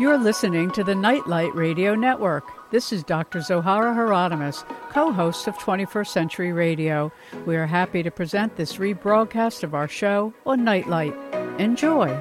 You're listening to the Nightlight Radio Network. This is Dr. Zohara Hieronimus, co host of 21st Century Radio. We are happy to present this rebroadcast of our show on Nightlight. Enjoy.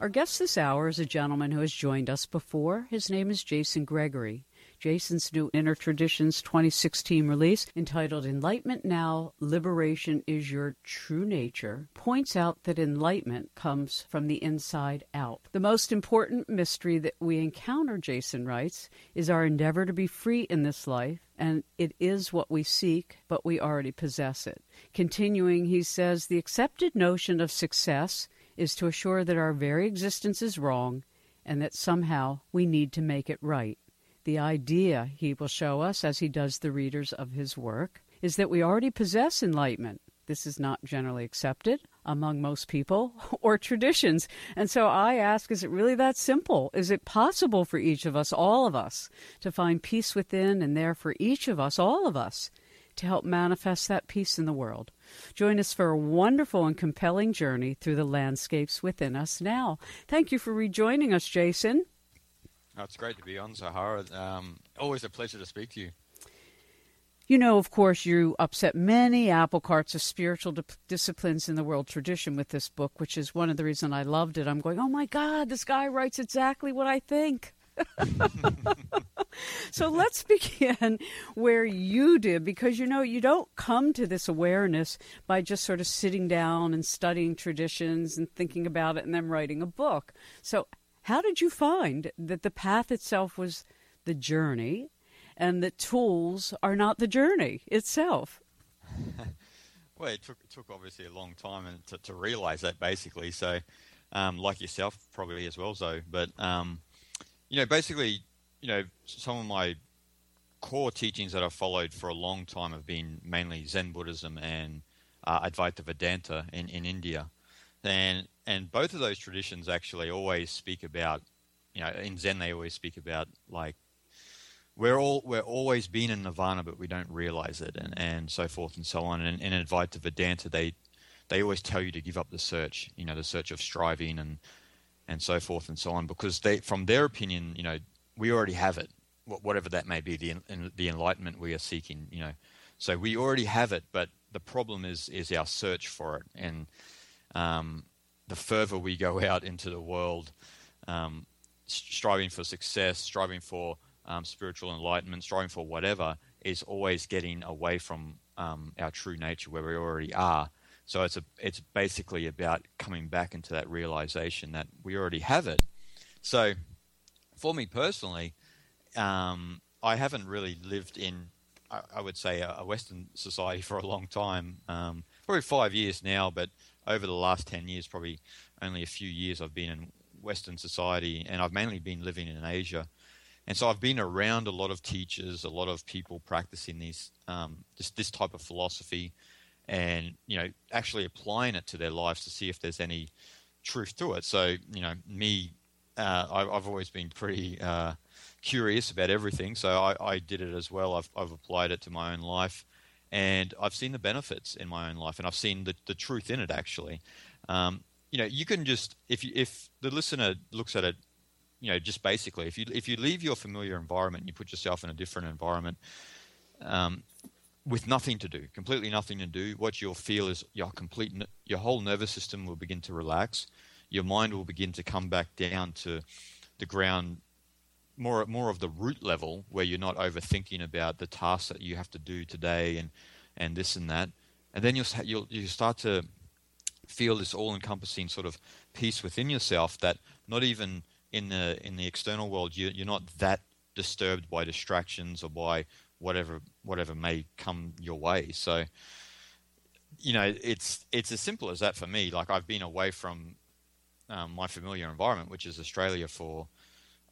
Our guest this hour is a gentleman who has joined us before. His name is Jason Gregory. Jason's new Inner Traditions 2016 release, entitled Enlightenment Now Liberation is Your True Nature, points out that enlightenment comes from the inside out. The most important mystery that we encounter, Jason writes, is our endeavor to be free in this life and it is what we seek, but we already possess it. Continuing, he says the accepted notion of success is to assure that our very existence is wrong and that somehow we need to make it right. The idea, he will show us as he does the readers of his work, is that we already possess enlightenment. This is not generally accepted among most people or traditions. And so I ask is it really that simple? Is it possible for each of us, all of us, to find peace within and there for each of us, all of us, to help manifest that peace in the world? Join us for a wonderful and compelling journey through the landscapes within us now. Thank you for rejoining us, Jason. Oh, it's great to be on, Zohara. Um, always a pleasure to speak to you. You know, of course, you upset many apple carts of spiritual di- disciplines in the world tradition with this book, which is one of the reasons I loved it. I'm going, oh my God, this guy writes exactly what I think. so let's begin where you did, because you know, you don't come to this awareness by just sort of sitting down and studying traditions and thinking about it and then writing a book. So, how did you find that the path itself was the journey and that tools are not the journey itself? well, it took, it took obviously a long time to, to realize that basically. So, um, like yourself, probably as well, Zoe. But, um, you know, basically, you know, some of my core teachings that I've followed for a long time have been mainly Zen Buddhism and uh, Advaita Vedanta in, in India. And and both of those traditions actually always speak about, you know, in Zen they always speak about like we're all we're always been in nirvana, but we don't realize it, and, and so forth and so on. And in Advaita Vedanta, they they always tell you to give up the search, you know, the search of striving and and so forth and so on, because they, from their opinion, you know, we already have it, whatever that may be, the the enlightenment we are seeking, you know. So we already have it, but the problem is is our search for it, and um, the further we go out into the world, um, striving for success, striving for um, spiritual enlightenment, striving for whatever, is always getting away from um, our true nature where we already are. So it's a, it's basically about coming back into that realization that we already have it. So, for me personally, um, I haven't really lived in, I, I would say, a, a, Western society for a long time. Um, probably five years now, but over the last 10 years, probably only a few years, I've been in Western society and I've mainly been living in Asia. And so I've been around a lot of teachers, a lot of people practicing these, um, this, this type of philosophy and, you know, actually applying it to their lives to see if there's any truth to it. So, you know, me, uh, I, have always been pretty uh, curious about everything. So I, I, did it as well. I've, I've applied it to my own life and I've seen the benefits in my own life, and I've seen the, the truth in it. Actually, um, you know, you can just if you, if the listener looks at it, you know, just basically, if you if you leave your familiar environment, and you put yourself in a different environment, um, with nothing to do, completely nothing to do, what you'll feel is your complete your whole nervous system will begin to relax, your mind will begin to come back down to the ground more more of the root level where you're not overthinking about the tasks that you have to do today and and this and that. And then you'll you'll you start to feel this all-encompassing sort of peace within yourself that not even in the in the external world you, you're not that disturbed by distractions or by whatever whatever may come your way. So you know it's it's as simple as that for me. Like I've been away from um, my familiar environment which is Australia for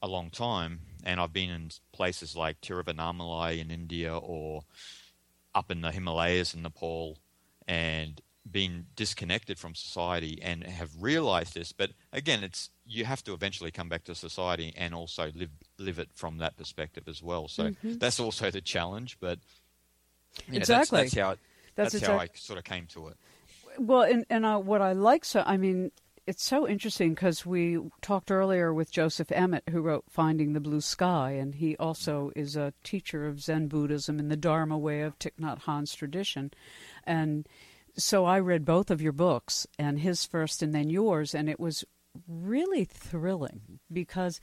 a long time, and I've been in places like Tiruvannamalai in India or up in the Himalayas in Nepal, and been disconnected from society and have realized this. But again, it's you have to eventually come back to society and also live live it from that perspective as well. So mm-hmm. that's also the challenge. But yeah, exactly, that's, that's, how it, that's, that's exactly. how I sort of came to it. Well, and and uh, what I like so I mean it's so interesting because we talked earlier with Joseph Emet, who wrote Finding the Blue Sky, and he also is a teacher of Zen Buddhism in the Dharma way of Thich Nhat Hanh's tradition. And so I read both of your books, and his first and then yours, and it was really thrilling mm-hmm. because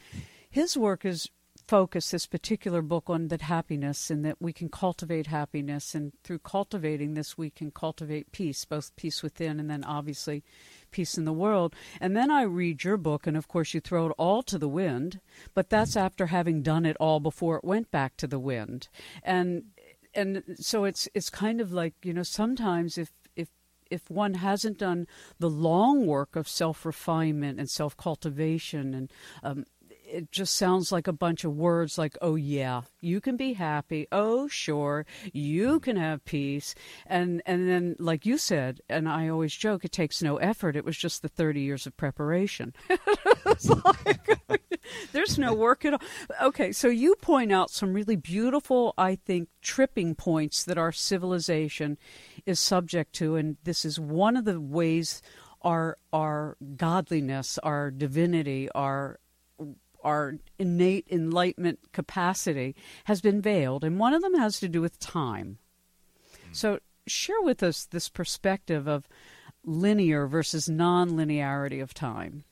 his work is focus this particular book on that happiness and that we can cultivate happiness and through cultivating this we can cultivate peace both peace within and then obviously peace in the world. And then i read your book and of course you throw it all to the wind. But that's after having done it all before it went back to the wind. And and so it's it's kind of like you know sometimes if if if one hasn't done the long work of self refinement and self cultivation and um, it just sounds like a bunch of words like, oh, yeah, you can be happy. Oh, sure, you mm. can have peace. And, and then, like you said, and I always joke, it takes no effort. It was just the 30 years of preparation. like, there's no work at all. Okay, so you point out some really beautiful, I think, tripping points that our civilization is subject to. And this is one of the ways our our godliness, our divinity, our our innate enlightenment capacity has been veiled, and one of them has to do with time. Mm. So, share with us this perspective of linear versus non-linearity of time.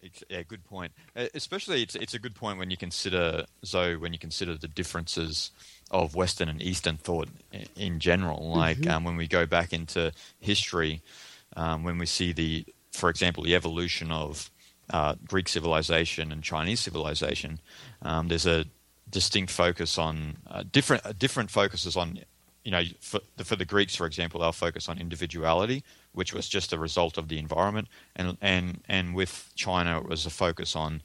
It's, yeah, good point. Especially, it's it's a good point when you consider Zoe when you consider the differences of Western and Eastern thought in general. Like mm-hmm. um, when we go back into history, um, when we see the, for example, the evolution of uh, Greek civilization and Chinese civilization, um, there's a distinct focus on uh, different uh, different focuses on you know for the, for the Greeks, for example, they'll focus on individuality, which was just a result of the environment, and and and with China, it was a focus on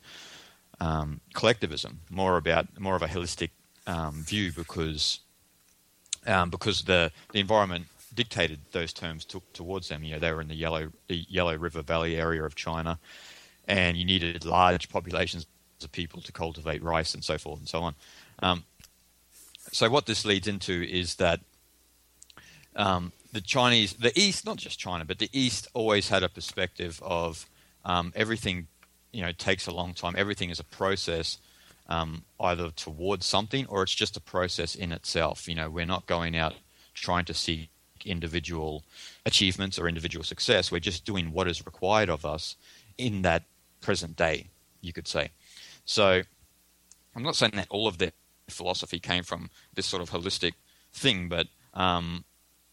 um, collectivism, more about more of a holistic um, view because um, because the the environment dictated those terms to, towards them. You know, they were in the yellow the Yellow River Valley area of China and you needed large populations of people to cultivate rice and so forth and so on. Um, so what this leads into is that um, the Chinese, the East, not just China, but the East always had a perspective of um, everything, you know, takes a long time. Everything is a process, um, either towards something or it's just a process in itself. You know, we're not going out trying to seek individual achievements or individual success. We're just doing what is required of us in that present day, you could say. So I'm not saying that all of their philosophy came from this sort of holistic thing, but um,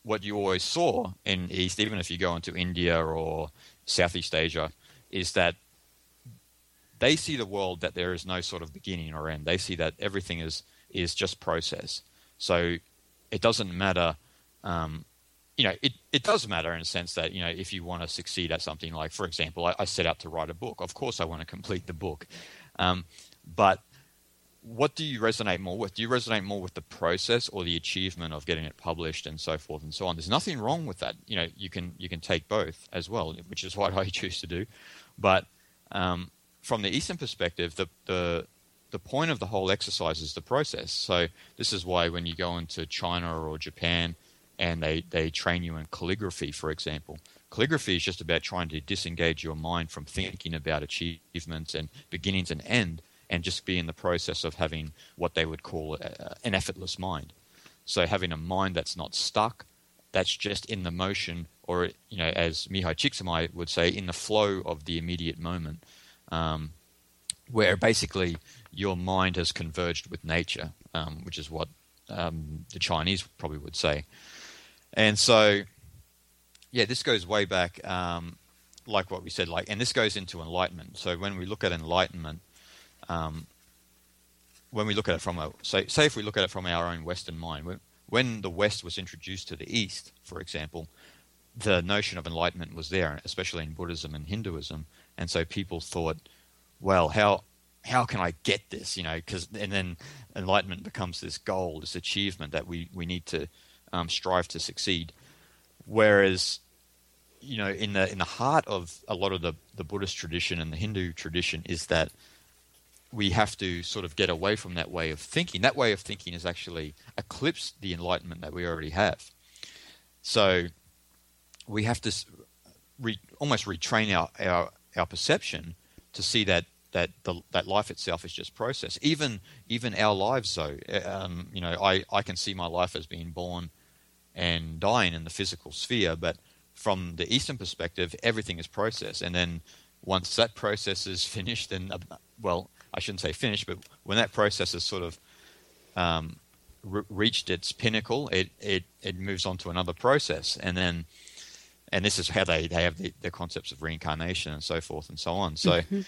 what you always saw in East, even if you go into India or Southeast Asia, is that they see the world that there is no sort of beginning or end. They see that everything is is just process. So it doesn't matter um, you know, it, it does matter in a sense that, you know, if you want to succeed at something like, for example, I, I set out to write a book. Of course, I want to complete the book. Um, but what do you resonate more with? Do you resonate more with the process or the achievement of getting it published and so forth and so on? There's nothing wrong with that. You know, you can you can take both as well, which is what I choose to do. But um, from the Eastern perspective, the the the point of the whole exercise is the process. So this is why when you go into China or Japan, and they, they train you in calligraphy, for example. Calligraphy is just about trying to disengage your mind from thinking about achievements and beginnings and end, and just be in the process of having what they would call a, an effortless mind. So having a mind that's not stuck, that's just in the motion, or you know, as Mihaly Csikszentmihalyi would say, in the flow of the immediate moment, um, where basically your mind has converged with nature, um, which is what um, the Chinese probably would say. And so, yeah, this goes way back, um, like what we said, like, and this goes into enlightenment. So when we look at enlightenment, um, when we look at it from a say, say if we look at it from our own Western mind, when, the West was introduced to the East, for example, the notion of enlightenment was there, especially in Buddhism and Hinduism, and so people thought, well, how how can I get this? You know, because and then enlightenment becomes this goal, this achievement that we we need to um, strive to succeed. Whereas, you know, in the in the heart of a lot of the, the Buddhist tradition and the Hindu tradition is that we have to sort of get away from that way of thinking. That way of thinking has actually eclipsed the enlightenment that we already have. So we have to re, almost retrain our, our our perception to see that that the, that life itself is just process. Even even our lives, though, um, you know, I, I can see my life as being born and dying in the physical sphere, but from the Eastern perspective, everything is process. And then once that process is finished, and uh, well, I shouldn't say finished, but when that process is sort of um, re- reached its pinnacle, it, it it moves on to another process, and then and this is how they, they have the, the concepts of reincarnation and so forth and so on. So, mm-hmm.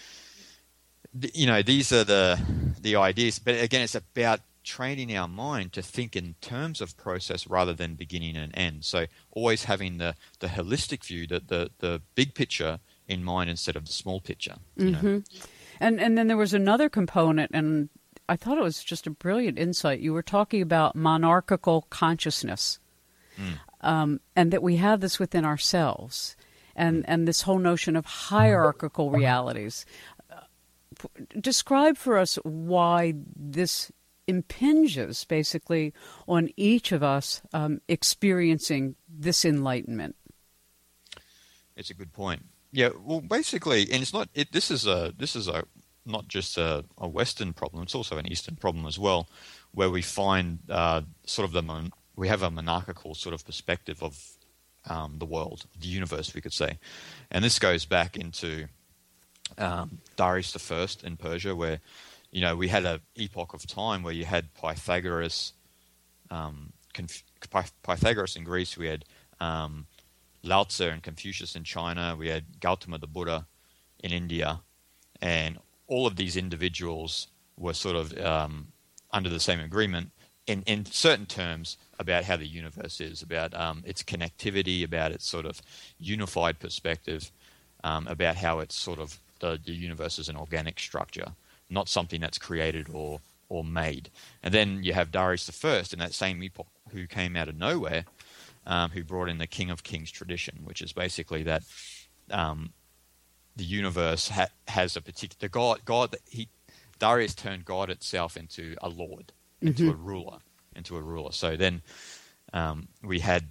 you know, these are the the ideas. But again, it's about training our mind to think in terms of process rather than beginning and end. So, always having the, the holistic view, the, the, the big picture in mind instead of the small picture. Mm-hmm. And and then there was another component, and I thought it was just a brilliant insight. You were talking about monarchical consciousness. Mm um, and that we have this within ourselves, and and this whole notion of hierarchical realities. Uh, describe for us why this impinges basically on each of us um, experiencing this enlightenment. It's a good point. Yeah, well, basically, and it's not. It, this is a this is a not just a, a, Western problem; it's also an Eastern problem as well, where we find uh, sort of the mon- we have a monarchical sort of perspective of um, the world, the universe, we could say, and this goes back into um, Darius First in Persia, where you know we had an epoch of time where you had Pythagoras, um, Conf- Pythagoras in Greece, we had um, Lao Tzu and Confucius in China, we had Gautama the Buddha in India, and all of these individuals were sort of um, under the same agreement in, in certain terms about how the universe is, about um, its connectivity, about its sort of unified perspective, um, about how it's sort of the, the universe is an organic structure, not something that's created or or made. And then you have Darius the First in that same epoch, who came out of nowhere, um, who brought in the King of Kings tradition, which is basically that um, the universe ha- has a particular God. God, he Darius turned God itself into a lord into mm-hmm. a ruler, into a ruler. So then um, we had,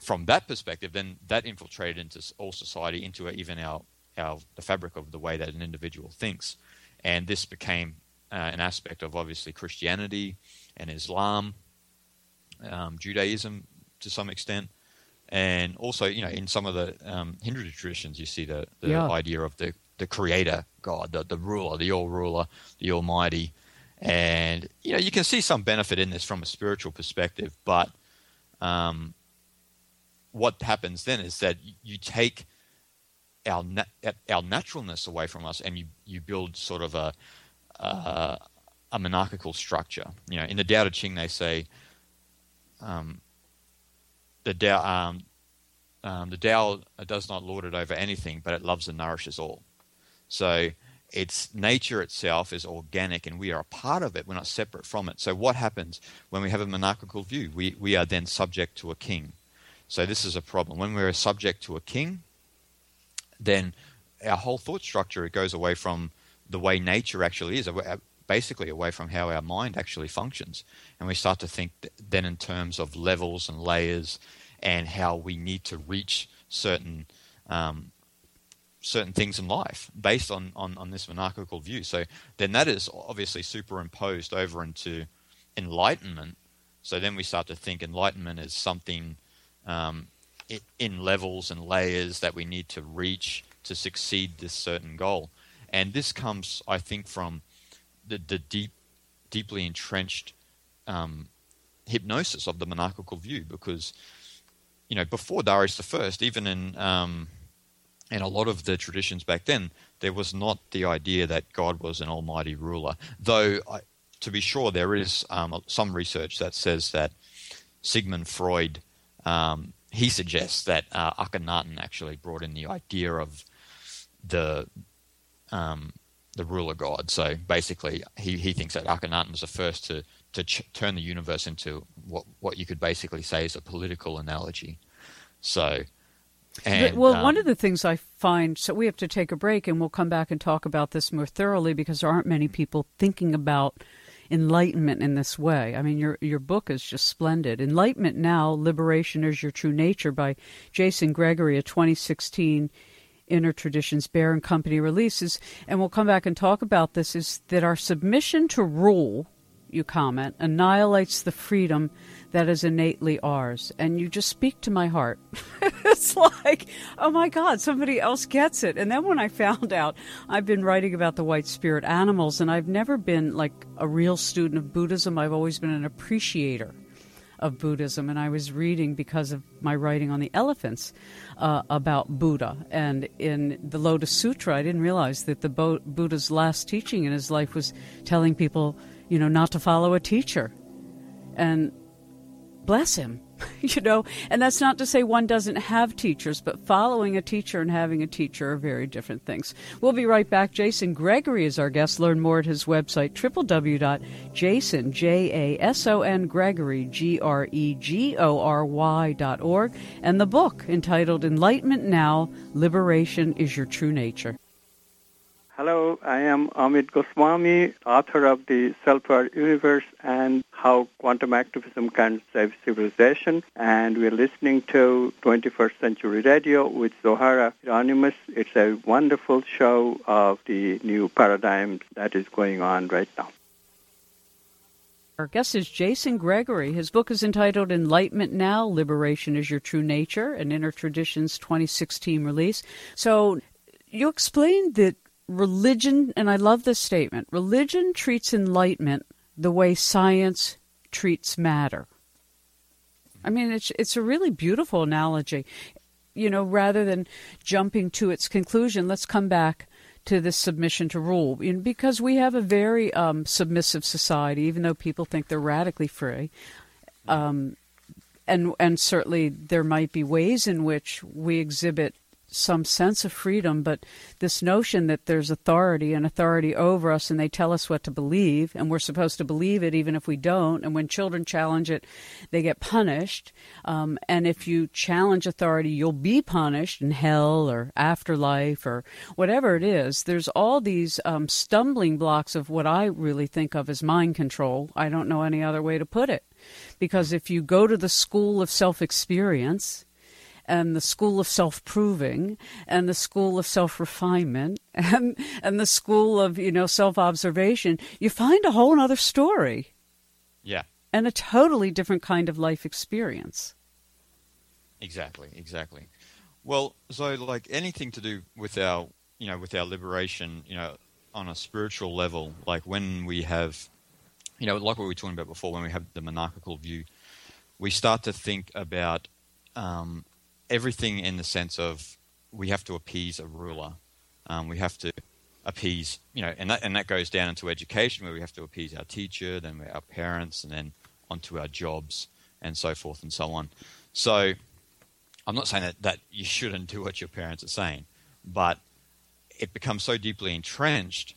from that perspective, then that infiltrated into all society, into even our, our the fabric of the way that an individual thinks, and this became uh, an aspect of obviously Christianity and Islam, um, Judaism to some extent, and also you know in some of the um, Hindu traditions you see the, the yeah. idea of the the creator God, the, the ruler, the all ruler, the Almighty, and you know you can see some benefit in this from a spiritual perspective, but um, what happens then is that you take our our naturalness away from us, and you you build sort of a uh, a monarchical structure. You know, in the Tao Te Ching they say um, the Tao um, um, the Tao does not lord it over anything, but it loves and nourishes all. So its nature itself is organic and we are a part of it. We're not separate from it. So, what happens when we have a monarchical view? We, we are then subject to a king. So, this is a problem. When we're subject to a king, then our whole thought structure it goes away from the way nature actually is, basically away from how our mind actually functions. And we start to think then in terms of levels and layers and how we need to reach certain um, certain things in life based on, on, on this monarchical view. So then that is obviously superimposed over into enlightenment. So then we start to think enlightenment is something um, in levels and layers that we need to reach to succeed this certain goal. And this comes, I think, from the, the deep, deeply entrenched um, hypnosis of the monarchical view. Because, you know, before Darius the First, even in um, in a lot of the traditions back then, there was not the idea that God was an almighty ruler. Though, I, to be sure, there is um, some research that says that Sigmund Freud um, he suggests that uh, Akhenaten actually brought in the idea of the um, the ruler god. So basically, he, he thinks that Akhenaten was the first to to ch- turn the universe into what what you could basically say is a political analogy. So and, well, um, one of the things I find, so we have to take a break and we'll come back and talk about this more thoroughly because there aren't many people thinking about enlightenment in this way. I mean, your your book is just splendid. Enlightenment Now: Liberation is Your True Nature by Jason Gregory, a 2016 Inner Traditions Bear and Company releases, and we'll come back and talk about this. Is that our submission to rule? You comment annihilates the freedom that is innately ours. And you just speak to my heart. it's like, oh my God, somebody else gets it. And then when I found out, I've been writing about the white spirit animals, and I've never been like a real student of Buddhism. I've always been an appreciator of Buddhism, and I was reading because of my writing on the elephants uh, about Buddha. And in the Lotus Sutra, I didn't realize that the Bo- Buddha's last teaching in his life was telling people, you know, not to follow a teacher. And bless him. you know, and that's not to say one doesn't have teachers, but following a teacher and having a teacher are very different things. We'll be right back. Jason Gregory is our guest. Learn more at his website, www.jason, J-A-S-O-N, Gregory, G-R-E-G-O-R-Y dot org, and the book entitled Enlightenment Now, Liberation is Your True Nature. Hello, I am Amit Goswami, author of the Self-Aware Universe and How Quantum Activism Can Save Civilization. And we're listening to 21st Century Radio with Zohara Hieronimus. It's a wonderful show of the new paradigm that is going on right now. Our guest is Jason Gregory. His book is entitled Enlightenment Now Liberation is Your True Nature, an Inner Traditions 2016 release. So, you explained that religion, and I love this statement religion treats enlightenment the way science treats matter. I mean, it's, it's a really beautiful analogy. You know, rather than jumping to its conclusion, let's come back to this submission to rule because we have a very um, submissive society, even though people think they're radically free. Um, and and certainly there might be ways in which we exhibit some sense of freedom, but this notion that there's authority and authority over us and they tell us what to believe and we're supposed to believe it even if we don't. And when children challenge it, they get punished. Um, and if you challenge authority, you'll be punished in hell or afterlife or whatever it is. There's all these um, stumbling blocks of what I really think of as mind control. I don't know any other way to put it. Because if you go to the school of self experience, and the school of self proving and the school of self refinement and and the school of you know self observation, you find a whole other story. Yeah. And a totally different kind of life experience. Exactly, exactly. Well, so like anything to do with our you know with our liberation, you know, on a spiritual level, like when we have you know, like what we were talking about before, when we have the monarchical view, we start to think about um, everything in the sense of we have to appease a ruler. Um, we have to appease, you know, and that, and that goes down into education where we have to appease our teacher, then our parents, and then onto our jobs and so forth and so on. So I'm not saying that, that you shouldn't do what your parents are saying, but it becomes so deeply entrenched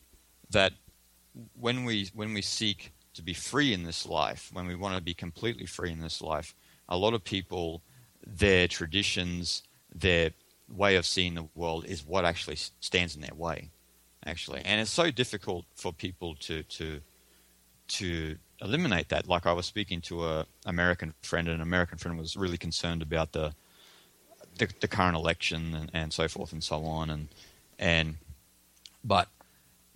that when we when we seek to be free in this life, when we want to be completely free in this life, a lot of people their traditions, their way of seeing the world is what actually stands in their way, actually. And it's so difficult for people to to to eliminate that. Like I was speaking to a American friend, and an American friend was really concerned about the the, the current election and, and so forth and so on, and and but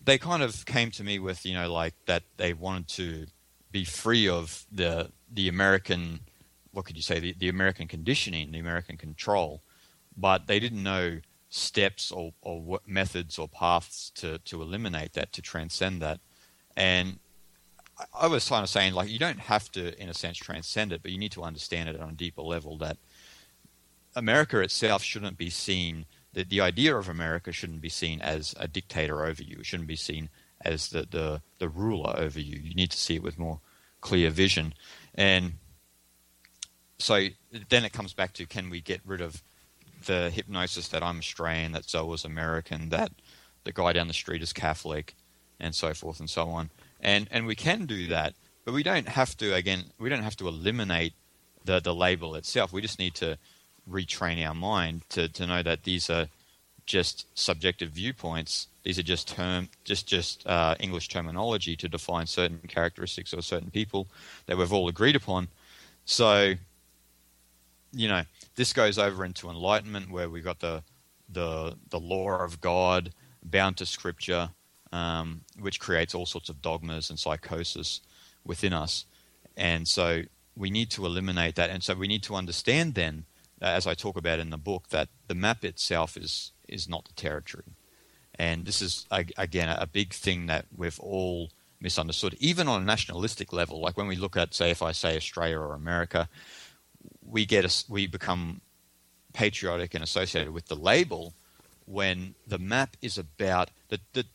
they kind of came to me with you know like that they wanted to be free of the the American what could you say, the, the American conditioning, the American control, but they didn't know steps or, or methods or paths to, to eliminate that, to transcend that. And I was kind of saying, like, you don't have to, in a sense, transcend it, but you need to understand it on a deeper level that America itself shouldn't be seen, the, the idea of America shouldn't be seen as a dictator over you. It shouldn't be seen as the, the, the ruler over you. You need to see it with more clear vision. And so then it comes back to can we get rid of the hypnosis that I'm Australian, that Zoe American, that the guy down the street is Catholic, and so forth and so on. And and we can do that, but we don't have to. Again, we don't have to eliminate the the label itself. We just need to retrain our mind to to know that these are just subjective viewpoints These are just term, just just uh, English terminology to define certain characteristics of certain people that we've all agreed upon. So, you know, this goes over into enlightenment, where we got the the the law of God bound to Scripture, um, which creates all sorts of dogmas and psychosis within us, and so we need to eliminate that. And so we need to understand then, as I talk about in the book, that the map itself is is not the territory. And this is, again, a big thing that we've all misunderstood, even on a nationalistic level. Like when we look at, say, if I say Australia or America, we get a, we become patriotic and associated with the label when the map is about the, the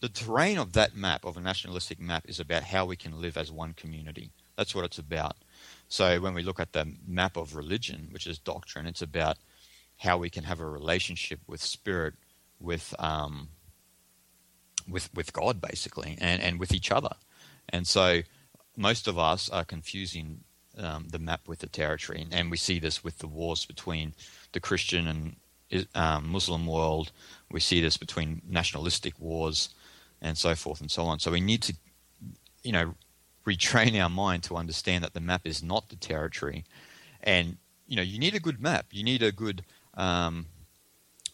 the terrain of that map of a nationalistic map is about how we can live as one community. That's what it's about. So when we look at the map of religion, which is doctrine, it's about how we can have a relationship with spirit, with um, with with God basically, and and with each other. And so most of us are confusing um, the map with the territory, and we see this with the wars between the Christian and um, Muslim world. We see this between nationalistic wars and so forth and so on. So we need to, you know, retrain our mind to understand that the map is not the territory, and you know, you need a good map. You need a good um,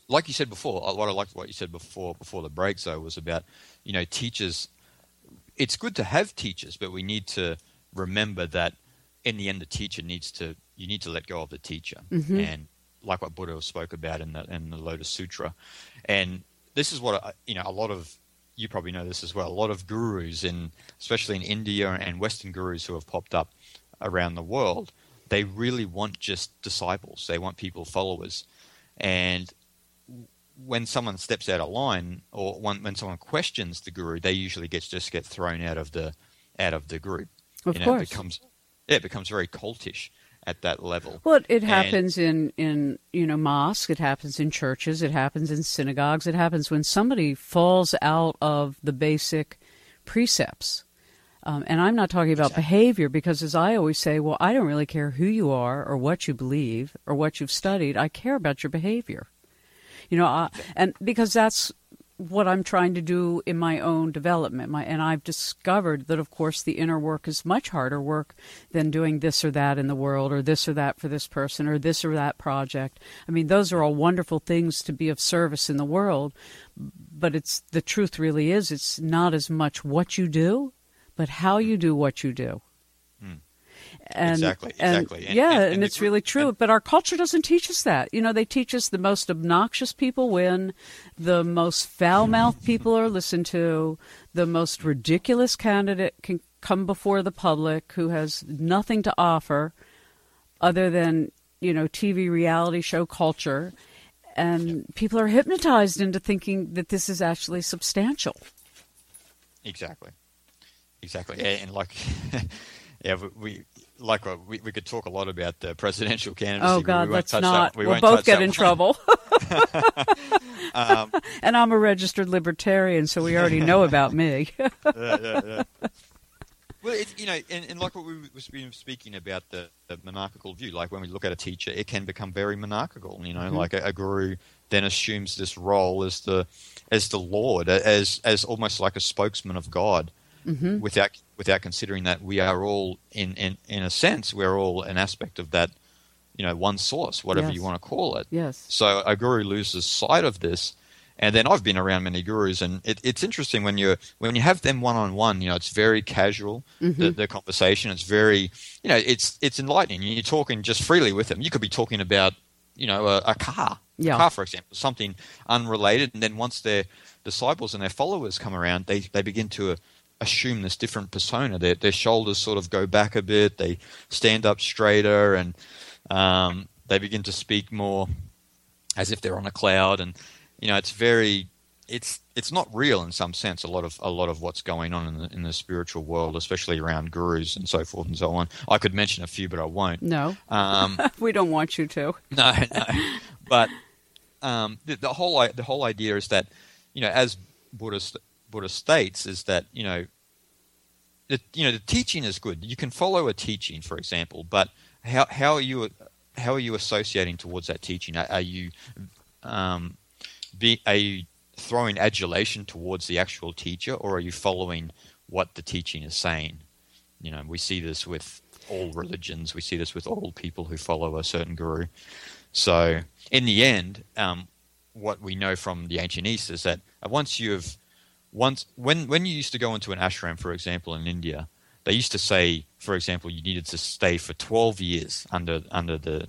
like you said before, what I liked what you said before before the break, though, was about you know teachers. It's good to have teachers, but we need to remember that in the end, the teacher needs to you need to let go of the teacher, mm-hmm. and like what Buddha spoke about in the in the Lotus Sutra, and this is what you know a lot of you probably know this as well. A lot of gurus in especially in India and Western gurus who have popped up around the world, they really want just disciples. They want people followers, and when someone steps out of line or when, when someone questions the guru, they usually get just get thrown out of the out of the group. Of you know, course, it becomes yeah, it becomes very cultish at that level. Well, it happens and, in in you know mosques. It happens in churches. It happens in synagogues. It happens when somebody falls out of the basic precepts. Um, and I'm not talking about exactly. behavior because, as I always say, well, I don't really care who you are or what you believe or what you've studied. I care about your behavior. You know, I, and because that's what I'm trying to do in my own development. My, and I've discovered that, of course, the inner work is much harder work than doing this or that in the world, or this or that for this person, or this or that project. I mean, those are all wonderful things to be of service in the world. But it's the truth really is it's not as much what you do, but how you do what you do. And, exactly, exactly. And, yeah, and, and it's really true. but our culture doesn't teach us that. You know, they teach us the most obnoxious people win, the most foul mouthed people are listened to, the most ridiculous candidate can come before the public who has nothing to offer other than, you know, TV reality show culture. And people are hypnotized into thinking that this is actually substantial. Exactly. Exactly. And like, yeah, we like uh, we, we could talk a lot about the presidential candidacy. Oh God, we let's not. We will both get in trouble. um, and I'm a registered libertarian, so we already know about me. yeah, yeah, yeah. Well, it, you know, and, and, like what we been speaking about the, the, monarchical view, like when we look at a teacher, it can become very monarchical. You know, mm-hmm. like a, a, guru then assumes this role as the as the Lord, as as almost like a spokesman of God mm-hmm. without without considering that we are all in, in in a sense we're all an aspect of that you know one source whatever yes. you want to call it yes so a guru loses sight of this and then I've been around many gurus, and it, it's interesting when you when you have them one on one. You know, it's very casual. Mm-hmm. The, the, conversation, it's very, you know, it's it's enlightening. You're talking just freely with them. You could be talking about, you know, a, a car, yeah. a car, for example, something unrelated. And then once their disciples and their followers come around, they they begin to assume this different persona. Their, their shoulders sort of go back a bit, they stand up straighter, and um, they begin to speak more as if they're on a cloud. And you know, it's very it's it's not real in some sense. A lot of a lot of what's going on in the in the spiritual world, especially around gurus and so forth and so on. I could mention a few, but I won't. No, um, we don't want you to. No, no. But um, the, the, whole the whole idea is that you know, as Buddhist Buddha states is that you know, the, you know the teaching is good. You can follow a teaching, for example, but how how are you how are you associating towards that teaching? Are, are you um, be are you throwing adulation towards the actual teacher, or are you following what the teaching is saying? You know, we see this with all religions. We see this with all people who follow a certain guru. So, in the end, um, what we know from the ancient East is that once you've once when when you used to go into an ashram, for example, in India, they used to say, for example, you needed to stay for twelve years under under the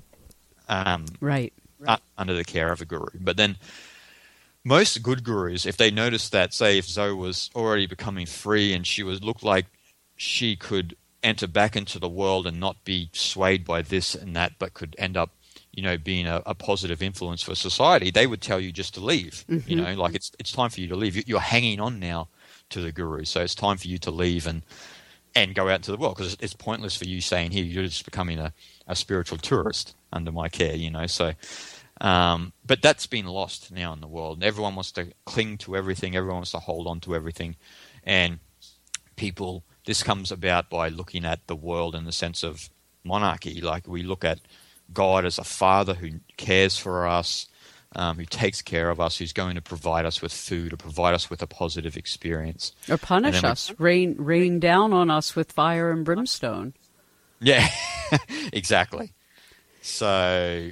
um, right uh, under the care of a guru. But then most good gurus, if they noticed that, say, if Zoe was already becoming free and she was looked like she could enter back into the world and not be swayed by this and that, but could end up, you know, being a, a positive influence for society, they would tell you just to leave. Mm-hmm. You know, like it's it's time for you to leave. You're hanging on now to the guru, so it's time for you to leave and and go out into the world because it's pointless for you staying here. You're just becoming a, a spiritual tourist under my care. You know, so. Um, but that's been lost now in the world. Everyone wants to cling to everything. Everyone wants to hold on to everything, and people this comes about by looking at the world in the sense of monarchy. Like we look at God as a father who cares for us, um, who takes care of us, who's going to provide us with food or provide us with a positive experience. Or punish us, we... rain, rain down on us with fire and brimstone. Yeah, exactly. So.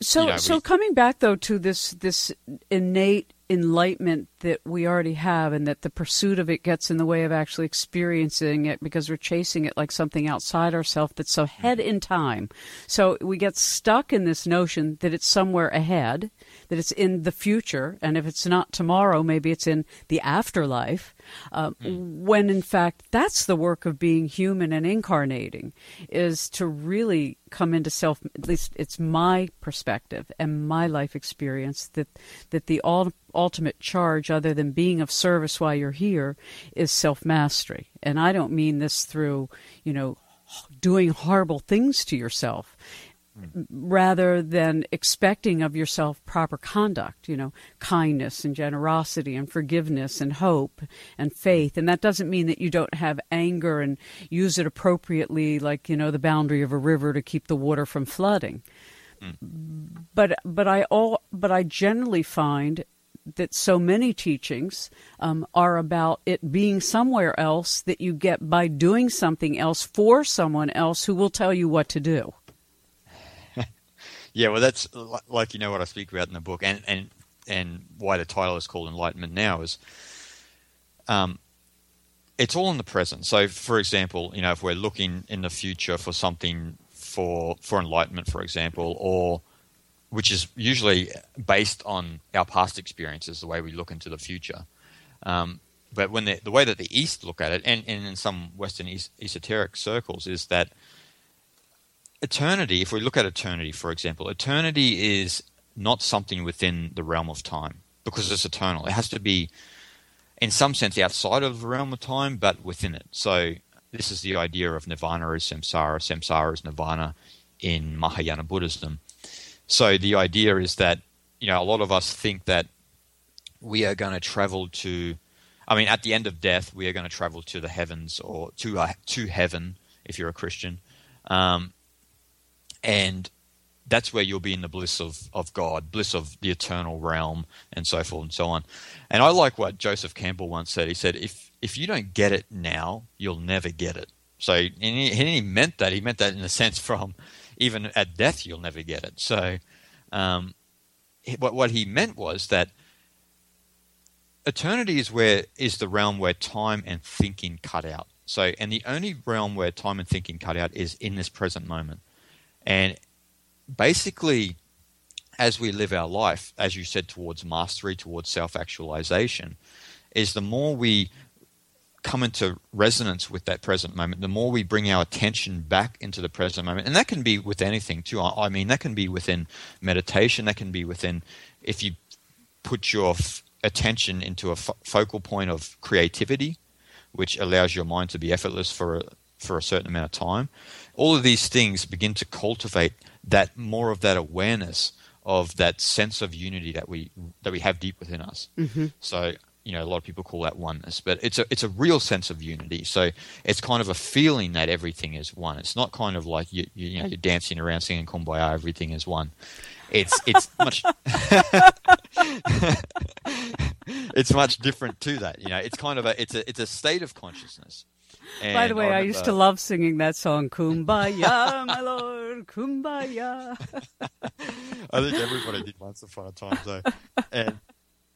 So, you know, so we... coming back though to this this innate enlightenment that we already have and that the pursuit of it gets in the way of actually experiencing it because we're chasing it like something outside ourselves that's so mm-hmm. ahead in time. So we get stuck in this notion that it's somewhere ahead, that it's in the future, and if it's not tomorrow, maybe it's in the afterlife. Uh, mm. When in fact, that's the work of being human and incarnating, is to really come into self. At least it's my perspective and my life experience that that the all ultimate charge, other than being of service while you're here, is self mastery. And I don't mean this through, you know, doing horrible things to yourself rather than expecting of yourself proper conduct, you know, kindness and generosity and forgiveness and hope and faith. And that doesn't mean that you don't have anger and use it appropriately, like, you know, the boundary of a river to keep the water from flooding. Mm. But but I all but I generally find that so many teachings um, are about it being somewhere else that you get by doing something else for someone else who will tell you what to do. Yeah, well, that's like you know what I speak about in the book, and and and why the title is called Enlightenment Now is, um, it's all in the present. So, for example, you know, if we're looking in the future for something for for enlightenment, for example, or which is usually based on our past experiences, the way we look into the future. Um, but when the, way that the East look at it, and, and in some Western es- esoteric circles, is that eternity, if we look at eternity, for example, eternity is not something within the realm of time because it's eternal. It has to be, in some sense, outside of the realm of time, but within it. So, this is the idea of nirvana is samsara, samsara is nirvana in Mahayana Buddhism. So the idea is that you know a lot of us think that we are going to travel to, I mean, at the end of death, we are going to travel to the heavens or to uh, to heaven if you're a Christian, um, and that's where you'll be in the bliss of, of God, bliss of the eternal realm, and so forth and so on. And I like what Joseph Campbell once said. He said, "If if you don't get it now, you'll never get it." So and he, and he meant that. He meant that in a sense from even at death you'll never get it. So, um, what what he meant was that eternity is where is the realm where time and thinking cut out. So, and the only realm where time and thinking cut out is in this present moment. And basically, as we live our life, as you said, towards mastery, towards self actualization, is the more we come into resonance with that present moment, the more we bring our attention back into the present moment. And that can be with anything too. I mean, that can be within meditation, that can be within, if you put your f- attention into a f- focal point of creativity, which allows your mind to be effortless for a, for a certain amount of time. All of these things begin to cultivate that more of that awareness of that sense of unity that we that we have deep within us. Mm-hmm. So you know a lot of people call that oneness but it's a it's a real sense of unity so it's kind of a feeling that everything is one it's not kind of like you you, you know you're dancing around singing kumbaya everything is one it's it's much it's much different to that. You know, it's kind of a it's a it's a state of consciousness. And By the way, I, I, used to love singing that song, "Kumbaya, my lord, Kumbaya." I think everybody did once upon a time, though, and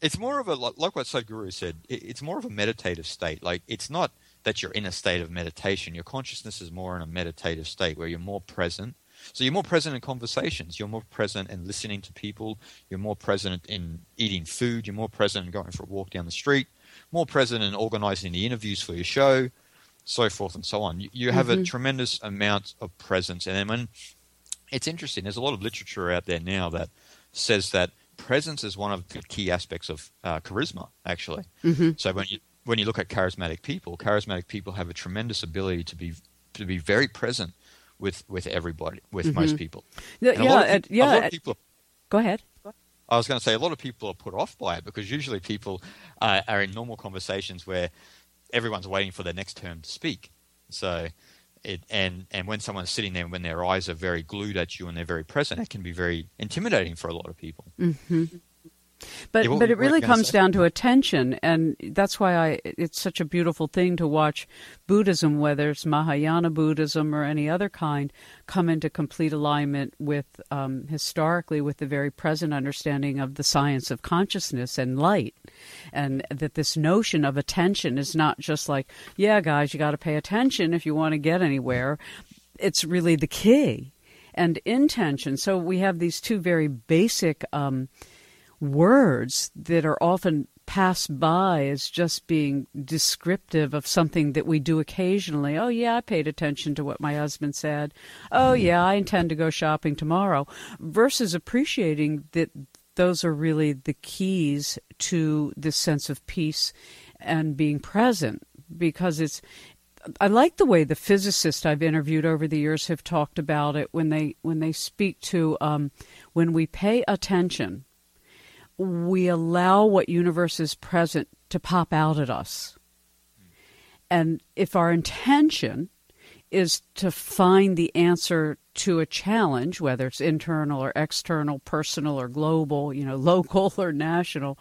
it's more of a like what Sadhguru said. It's more of a meditative state. Like it's not that you're in a state of meditation. Your consciousness is more in a meditative state where you're more present. So you're more present in conversations. You're more present in listening to people. You're more present in eating food. You're more present in going for a walk down the street. More present in organizing the interviews for your show, so forth and so on. You, you have mm-hmm. a tremendous amount of presence. And then when it's interesting, there's a lot of literature out there now that says that presence is one of the key aspects of uh, charisma, actually. Mm-hmm. So when you when you look at charismatic people, charismatic people have a tremendous ability to be to be very present with with everybody, with mm-hmm. most people. Yeah, of, yeah. People, go ahead. I was going to say a lot of people are put off by it because usually people uh, are in normal conversations where everyone's waiting for their next turn to speak. So, it and and when someone's sitting there when their eyes are very glued at you and they're very present, it can be very intimidating for a lot of people. Mm-hmm. But yeah, but it really comes down to attention, and that's why I it's such a beautiful thing to watch Buddhism, whether it's Mahayana Buddhism or any other kind, come into complete alignment with um, historically with the very present understanding of the science of consciousness and light, and that this notion of attention is not just like yeah, guys, you got to pay attention if you want to get anywhere. It's really the key and intention. So we have these two very basic. Um, words that are often passed by as just being descriptive of something that we do occasionally. Oh, yeah, I paid attention to what my husband said. Oh, mm-hmm. yeah, I intend to go shopping tomorrow. Versus appreciating that those are really the keys to this sense of peace and being present because it's I like the way the physicists I've interviewed over the years have talked about it when they when they speak to um, when we pay attention we allow what universe is present to pop out at us. And if our intention is to find the answer to a challenge, whether it's internal or external, personal or global, you know, local or national,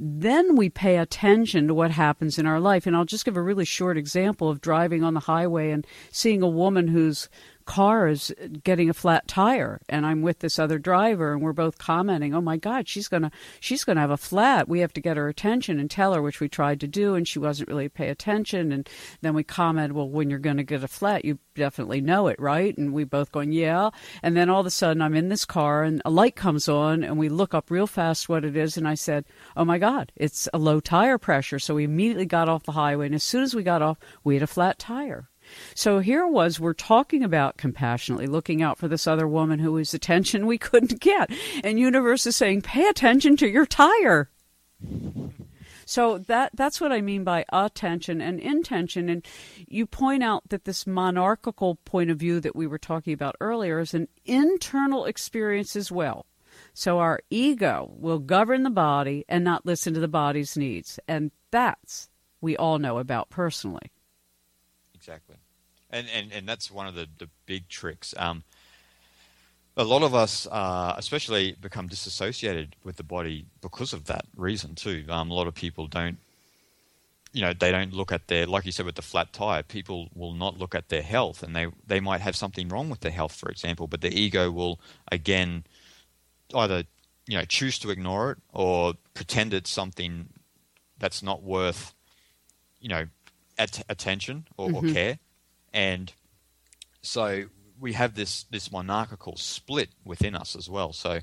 then we pay attention to what happens in our life. And I'll just give a really short example of driving on the highway and seeing a woman who's car is getting a flat tire and I'm with this other driver and we're both commenting, "Oh my god, she's going to she's going to have a flat. We have to get her attention and tell her which we tried to do and she wasn't really pay attention." And then we comment, "Well, when you're going to get a flat, you definitely know it, right?" And we both going, "Yeah." And then all of a sudden I'm in this car and a light comes on and we look up real fast what it is and I said, "Oh my god, it's a low tire pressure." So we immediately got off the highway and as soon as we got off, we had a flat tire. So here was we're talking about compassionately looking out for this other woman who was attention we couldn't get. And universe is saying, pay attention to your tire. So that that's what I mean by attention and intention. And you point out that this monarchical point of view that we were talking about earlier is an internal experience as well. So our ego will govern the body and not listen to the body's needs. And that's we all know about personally. Exactly and and, and that's one of the, the big tricks. Um, a lot of us, uh, especially, become disassociated with the body because of that reason too. Um, a lot of people don't, you know, they don't look at their, like you said, with the flat tire. People will not look at their health, and they they might have something wrong with their health, for example, but the ego will again either you know choose to ignore it or pretend it's something that's not worth you know at- attention or, mm-hmm. or care and so we have this this monarchical split within us as well. So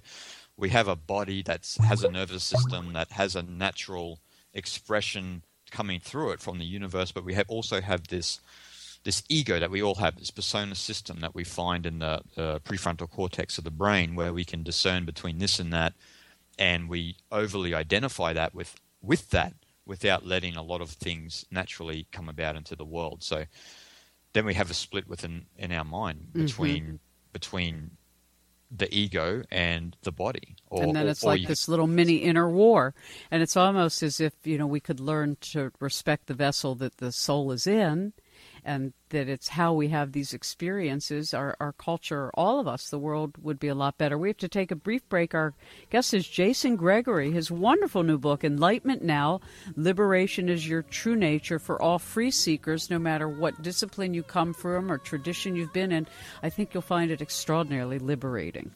we have a body that has a nervous system that has a natural expression coming through it from the universe, but we have also have this this ego that we all have, this persona system that we find in the, the prefrontal cortex of the brain, where we can discern between this and that, and we overly identify that with with that without letting a lot of things naturally come about into the world. So then we have a split within in our mind mm-hmm. between mm-hmm. between the ego and the body. Or, and then it's or, like this little mini inner war. And it's almost as if, you know, we could learn to respect the vessel that the soul is in and that it's how we have these experiences, our, our culture, all of us, the world would be a lot better. We have to take a brief break. Our guest is Jason Gregory. His wonderful new book, Enlightenment Now Liberation is Your True Nature for All Free Seekers, no matter what discipline you come from or tradition you've been in. I think you'll find it extraordinarily liberating.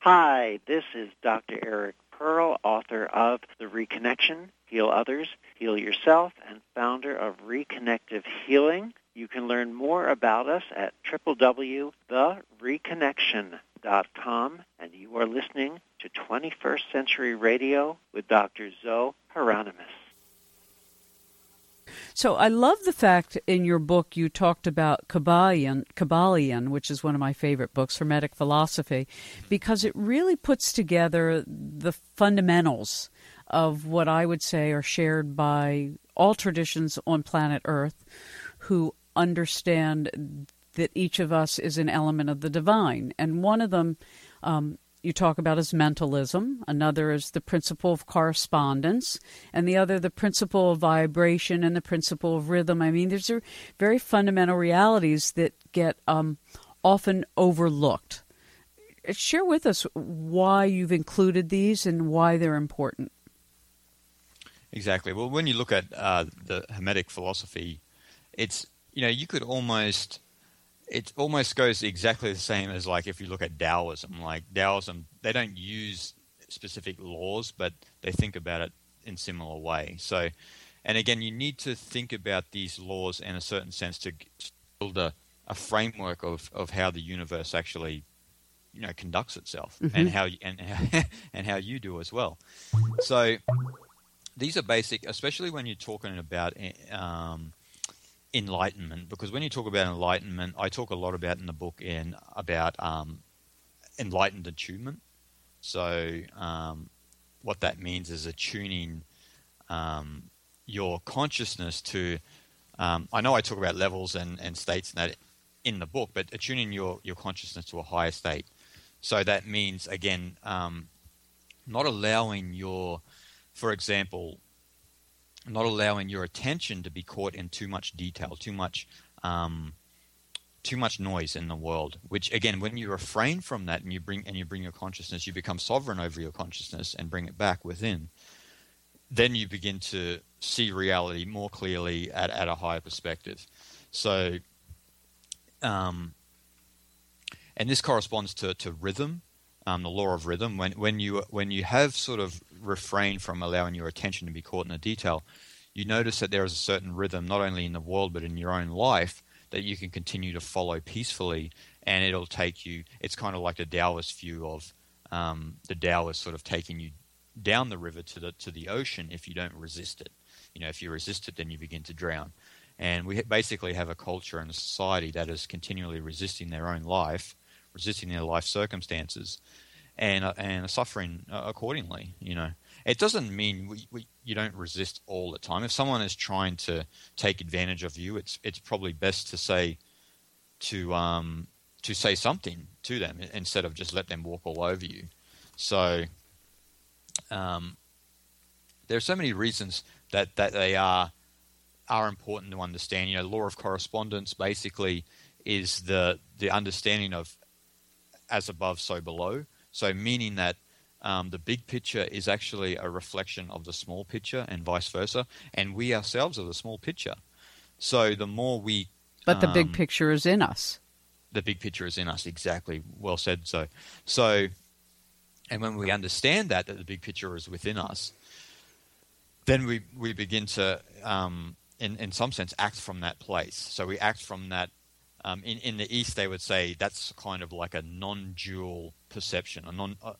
Hi, this is Dr. Eric Pearl, author of The Reconnection Heal Others, Heal Yourself, and founder of Reconnective Healing. You can learn more about us at www.thereconnection.com, and you are listening to 21st Century Radio with Dr. Zoh Hieronimus. So I love the fact in your book you talked about Kybalion, Kybalion, which is one of my favorite books, Hermetic philosophy, because it really puts together the fundamentals of what I would say are shared by all traditions on planet Earth who understand that each of us is an element of the divine. And one of them um, you talk about is mentalism, another is the principle of correspondence, and the other the principle of vibration and the principle of rhythm. I mean, these are very fundamental realities that get um, often overlooked. Share with us why you've included these and why they're important. Exactly. Well, when you look at uh, the Hermetic philosophy, it's you know you could almost it almost goes exactly the same as like if you look at Taoism. Like Taoism, they don't use specific laws, but they think about it in similar way. So, and again, you need to think about these laws in a certain sense to build a, a framework of, of how the universe actually you know conducts itself mm-hmm. and how and and how you do as well. So these are basic, especially when you're talking about um, enlightenment. Because when you talk about enlightenment, I talk a lot about in the book in about um, enlightened attunement. So um, what that means is attuning um, your consciousness to. Um, I know I talk about levels and, and states and that in the book, but attuning your, your consciousness to a higher state. So that means again, um, not allowing your for example, not allowing your attention to be caught in too much detail, too much, um, too much noise in the world. Which again, when you refrain from that and you bring and you bring your consciousness, you become sovereign over your consciousness and bring it back within. Then you begin to see reality more clearly at, at a higher perspective. So, um, and this corresponds to, to rhythm um, the law of rhythm. When when you when you have sort of refrained from allowing your attention to be caught in the detail, you notice that there is a certain rhythm not only in the world but in your own life that you can continue to follow peacefully, and it'll take you. It's kind of like the Taoist view of um, the Tao is sort of taking you down the river to the to the ocean if you don't resist it. You know, if you resist it, then you begin to drown. And we basically have a culture and a society that is continually resisting their own life resisting their life circumstances, and uh, and suffering uh, accordingly. You know, it doesn't mean we, we, you don't resist all the time. If someone is trying to take advantage of you, it's it's probably best to say to um to say something to them instead of just let them walk all over you. So um, there are so many reasons that, that they are are important to understand. You know, law of correspondence basically is the the understanding of as above, so below. So, meaning that um, the big picture is actually a reflection of the small picture and vice versa. And we ourselves are the small picture. So, the more we. But the um, big picture is in us. The big picture is in us, exactly. Well said. So, so, and when we understand that, that the big picture is within us, then we, we begin to, um, in, in some sense, act from that place. So we act from that um, in in the East, they would say that's kind of like a non-dual perception. A non. Uh,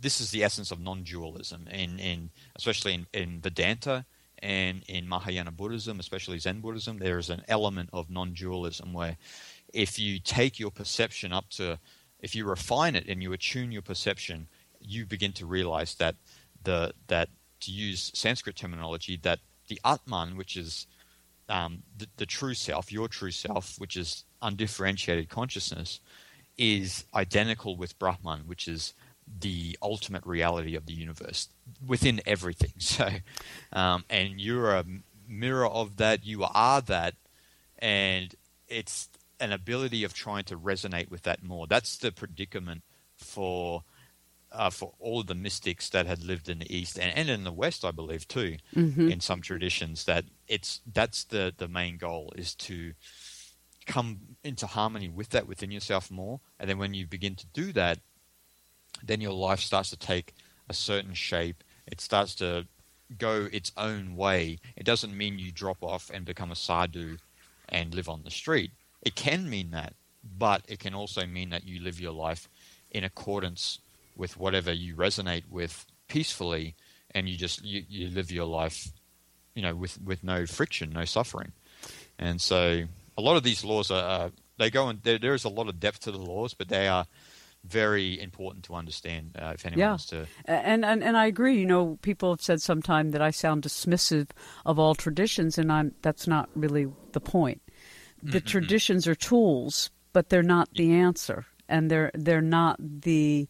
this is the essence of non-dualism, in in especially in, in Vedanta and in Mahayana Buddhism, especially Zen Buddhism. There is an element of non-dualism where, if you take your perception up to, if you refine it and you attune your perception, you begin to realize that the that to use Sanskrit terminology that the Atman, which is um, the, the, true self, your true self, which is undifferentiated consciousness, is identical with Brahman, which is the ultimate reality of the universe within everything. So, um, and you're a mirror of that. You are that. and it's an ability of trying to resonate with that more. That's the predicament for uh, for all of the mystics that had lived in the East and, and in the West, I believe too, mm-hmm. in some traditions. That it's that's the the main goal is to come into harmony with that within yourself more, and then when you begin to do that, then your life starts to take a certain shape. It starts to go its own way. It doesn't mean you drop off and become a sadhu and live on the street. It can mean that, but it can also mean that you live your life in accordance with whatever you resonate with peacefully, and you just you, you live your life, you know, with with no friction, no suffering. And so, a lot of these laws are uh, they go and there, there is a lot of depth to the laws, but they are very important to understand uh, if anyone yeah. wants to. And, and and I agree. You know, people have said sometime that I sound dismissive of all traditions, and I'm that's not really the point. The mm-hmm. traditions are tools, but they're not the answer, and they're they're not the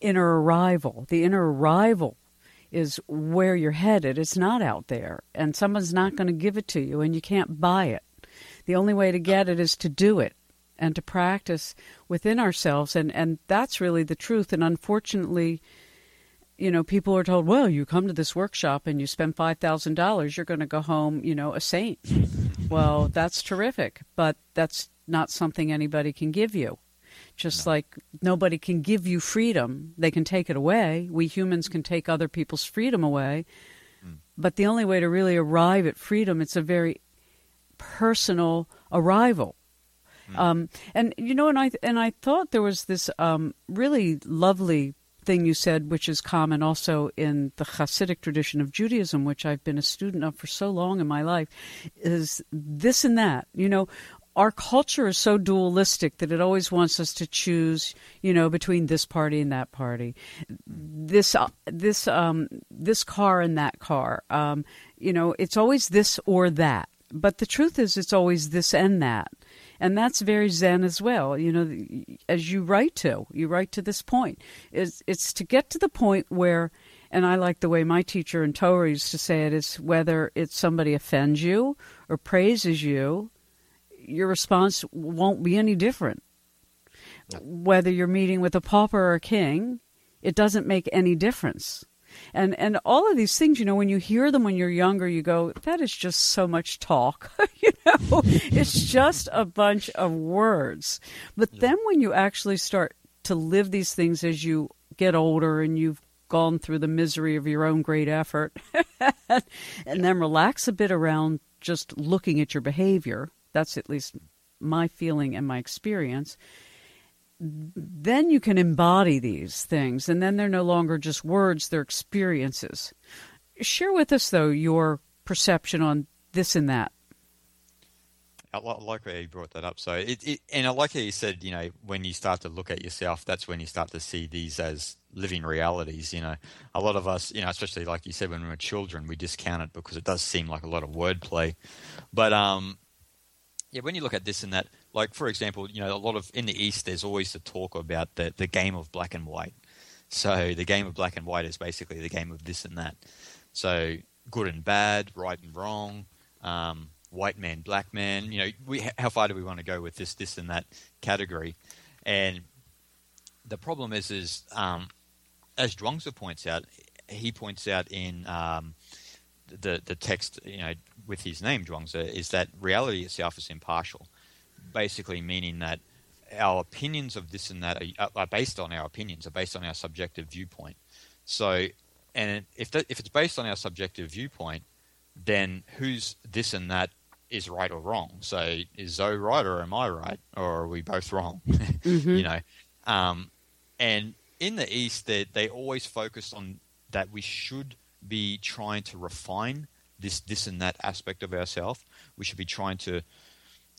inner arrival. The inner arrival is where you're headed. It's not out there, and someone's not going to give it to you, and you can't buy it. The only way to get it is to do it and to practice within ourselves. And and that's really the truth. And unfortunately you know people are told well you come to this workshop and you spend $5000 you're going to go home you know a saint. Well that's terrific but that's not something anybody can give you. Just no. like nobody can give you freedom they can take it away. We humans can take other people's freedom away. Mm. but the only way to really arrive at freedom it's a very personal arrival Mm. Um, and you know, and I and I thought there was this um, really lovely thing you said, which is common also in the Hasidic tradition of Judaism, which I've been a student of for so long in my life, is this and that. You know, our culture is so dualistic that it always wants us to choose, you know, between this party and that party, this uh, this um, this car and that car. Um, you know, it's always this or that. But the truth is, it's always this and that. And that's very zen as well. You know as you write to you write to this point. It's, it's to get to the point where and i like the way my teacher in torah used to say it is whether it's somebody offends you or praises you your response won't be any different. Whether you're meeting with a pauper or a king it doesn't make any difference and and all of these things you know when you hear them when you're younger you go that is just so much talk. You know? It's just a bunch of words. But yeah. then when you actually start to live these things as you get older and you've gone through the misery of your own great effort and then relax a bit around just looking at your behavior that's at least my feeling and my experience then you can embody these things, and then they're no longer just words, they're experiences. Share with us, though, your perception on this and that. I like how you brought that up. So, it, it, and I like how you said, you know, when you start to look at yourself, that's when you start to see these as living realities. You know, a lot of us, you know, especially like you said, when we were children, we discount it because it does seem like a lot of wordplay. But um, yeah, when you look at this and that, like for example, you know, a lot of in the East, there's always the talk about the the game of black and white. So the game of black and white is basically the game of this and that. So good and bad, right and wrong, um, white man, black man. You know, we, how far do we want to go with this, this and that category? And the problem is, is um, as Zhuangzi points out, he points out in um, the the text, you know, with his name Zhuangzi, is that reality itself is impartial basically meaning that our opinions of this and that are, are, based on our opinions, are based on our subjective viewpoint. So, and if that, if it's based on our subjective viewpoint, then who's this and that is right or wrong? So, is Zoh right or am I right, or are we both wrong? mm-hmm. You know, um, and in the East, they they always focus on that we should be trying to refine this this and that aspect of ourselves. We should be trying to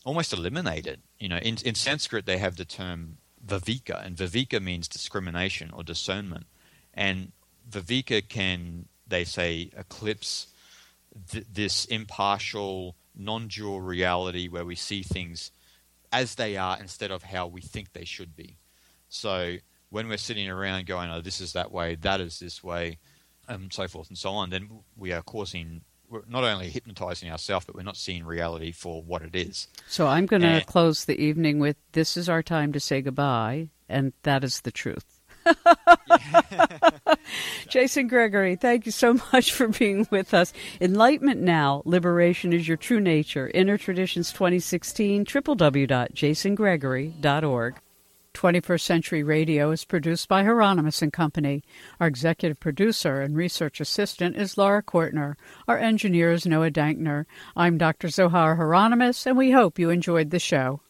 almost eliminate it. You know, in, in Sanskrit they have the term viveka, and viveka means discrimination or discernment, and viveka can they say eclipse th- this impartial, non-dual reality where we see things as they are instead of how we think they should be. So when we're sitting around going, "Oh, this is that way, that is this way," and so forth and so on, then we are causing we're not only hypnotizing ourselves, but we're not seeing reality for what it is. So I'm going to close the evening with this is our time to say goodbye, and that is the truth. Jason Gregory, thank you so much for being with us. Enlightenment Now, Liberation is Your True Nature, Inner Traditions 2016, www.jasongregory.org. 21st Century Radio is produced by Hieronimus and Company. Our executive producer and research assistant is Laura Kortner. Our engineer is Noah Dankner. I'm Dr. Zohar Hieronimus, and we hope you enjoyed the show.